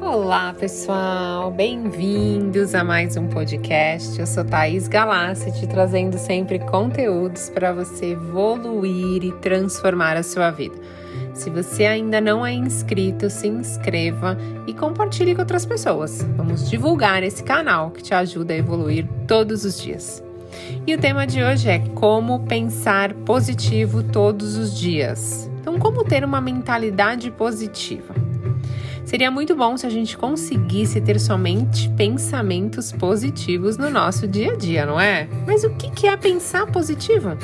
Olá, pessoal, bem-vindos a mais um podcast. Eu sou Thaís Galassi, te trazendo sempre conteúdos para você evoluir e transformar a sua vida. Se você ainda não é inscrito, se inscreva e compartilhe com outras pessoas. Vamos divulgar esse canal que te ajuda a evoluir todos os dias. E o tema de hoje é como pensar positivo todos os dias. Então, como ter uma mentalidade positiva? Seria muito bom se a gente conseguisse ter somente pensamentos positivos no nosso dia a dia, não é? Mas o que é pensar positivo?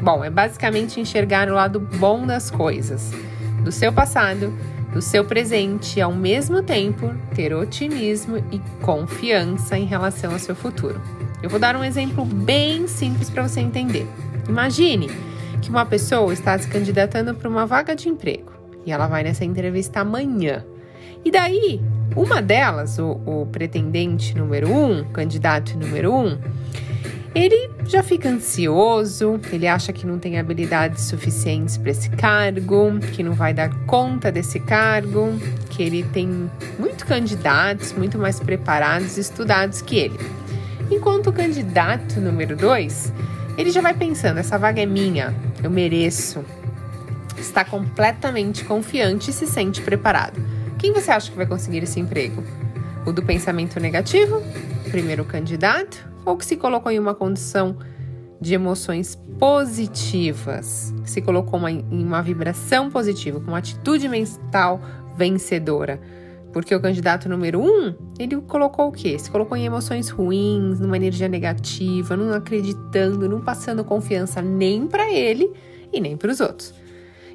Bom, é basicamente enxergar o lado bom das coisas, do seu passado, do seu presente e ao mesmo tempo ter otimismo e confiança em relação ao seu futuro. Eu vou dar um exemplo bem simples para você entender. Imagine que uma pessoa está se candidatando para uma vaga de emprego e ela vai nessa entrevista amanhã. E daí, uma delas, o, o pretendente número um, candidato número um, ele já fica ansioso, ele acha que não tem habilidades suficientes para esse cargo, que não vai dar conta desse cargo, que ele tem muito candidatos, muito mais preparados e estudados que ele. Enquanto o candidato número dois, ele já vai pensando: essa vaga é minha, eu mereço. Está completamente confiante e se sente preparado. Quem você acha que vai conseguir esse emprego? O do pensamento negativo, primeiro candidato, ou que se colocou em uma condição de emoções positivas, se colocou uma, em uma vibração positiva, com uma atitude mental vencedora? Porque o candidato número um, ele colocou o quê? Se colocou em emoções ruins, numa energia negativa, não acreditando, não passando confiança nem para ele e nem para os outros.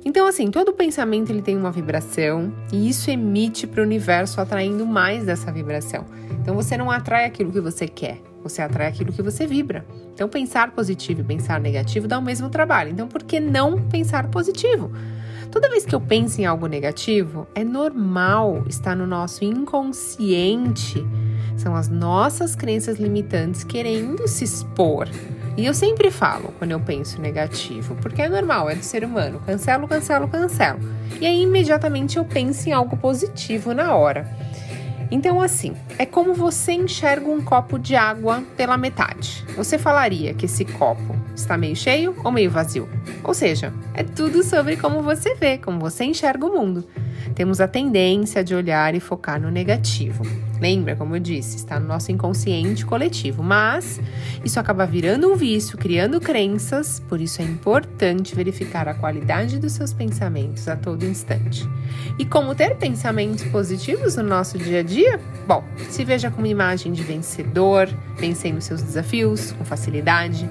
Então, assim, todo pensamento ele tem uma vibração e isso emite para o universo atraindo mais dessa vibração. Então, você não atrai aquilo que você quer, você atrai aquilo que você vibra. Então, pensar positivo e pensar negativo dá o mesmo trabalho. Então, por que não pensar positivo? Toda vez que eu penso em algo negativo, é normal estar no nosso inconsciente. São as nossas crenças limitantes querendo se expor. E eu sempre falo quando eu penso negativo, porque é normal, é do ser humano. Cancelo, cancelo, cancelo. E aí imediatamente eu penso em algo positivo na hora. Então, assim, é como você enxerga um copo de água pela metade. Você falaria que esse copo está meio cheio ou meio vazio? Ou seja, é tudo sobre como você vê, como você enxerga o mundo temos a tendência de olhar e focar no negativo. Lembra, como eu disse, está no nosso inconsciente coletivo, mas isso acaba virando um vício, criando crenças, por isso é importante verificar a qualidade dos seus pensamentos a todo instante. E como ter pensamentos positivos no nosso dia a dia? Bom, se veja como imagem de vencedor, vencendo seus desafios com facilidade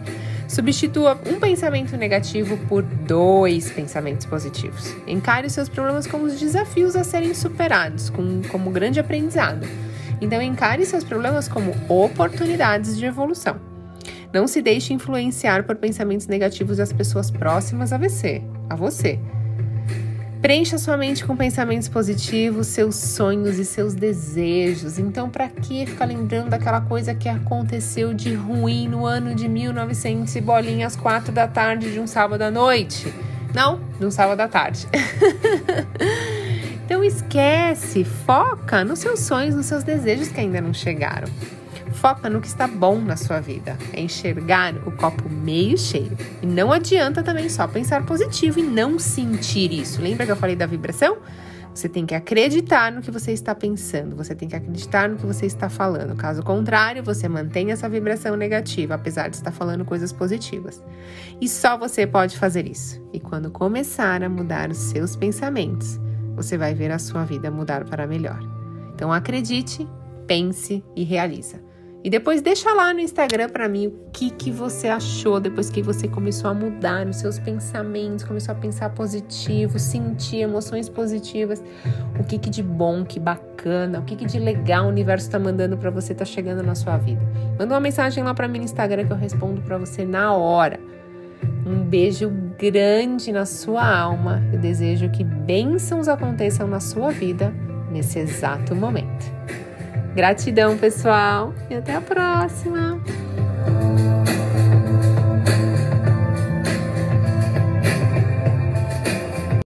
Substitua um pensamento negativo por dois pensamentos positivos. Encare os seus problemas como os desafios a serem superados, com, como grande aprendizado. Então, encare seus problemas como oportunidades de evolução. Não se deixe influenciar por pensamentos negativos das pessoas próximas a você. A você. Preencha sua mente com pensamentos positivos, seus sonhos e seus desejos. Então, para que ficar lembrando daquela coisa que aconteceu de ruim no ano de 1900 e bolinha às quatro da tarde de um sábado à noite? Não, de um sábado à tarde. então, esquece, foca nos seus sonhos, nos seus desejos que ainda não chegaram. Foca no que está bom na sua vida, é enxergar o copo meio cheio. E não adianta também só pensar positivo e não sentir isso. Lembra que eu falei da vibração? Você tem que acreditar no que você está pensando, você tem que acreditar no que você está falando. Caso contrário, você mantém essa vibração negativa, apesar de estar falando coisas positivas. E só você pode fazer isso. E quando começar a mudar os seus pensamentos, você vai ver a sua vida mudar para melhor. Então acredite, pense e realiza. E depois deixa lá no Instagram para mim o que, que você achou depois que você começou a mudar os seus pensamentos, começou a pensar positivo, sentir emoções positivas. O que, que de bom, que bacana, o que, que de legal o universo está mandando para você tá chegando na sua vida. Manda uma mensagem lá para mim no Instagram que eu respondo para você na hora. Um beijo grande na sua alma. Eu desejo que bênçãos aconteçam na sua vida nesse exato momento. Gratidão, pessoal, e até a próxima!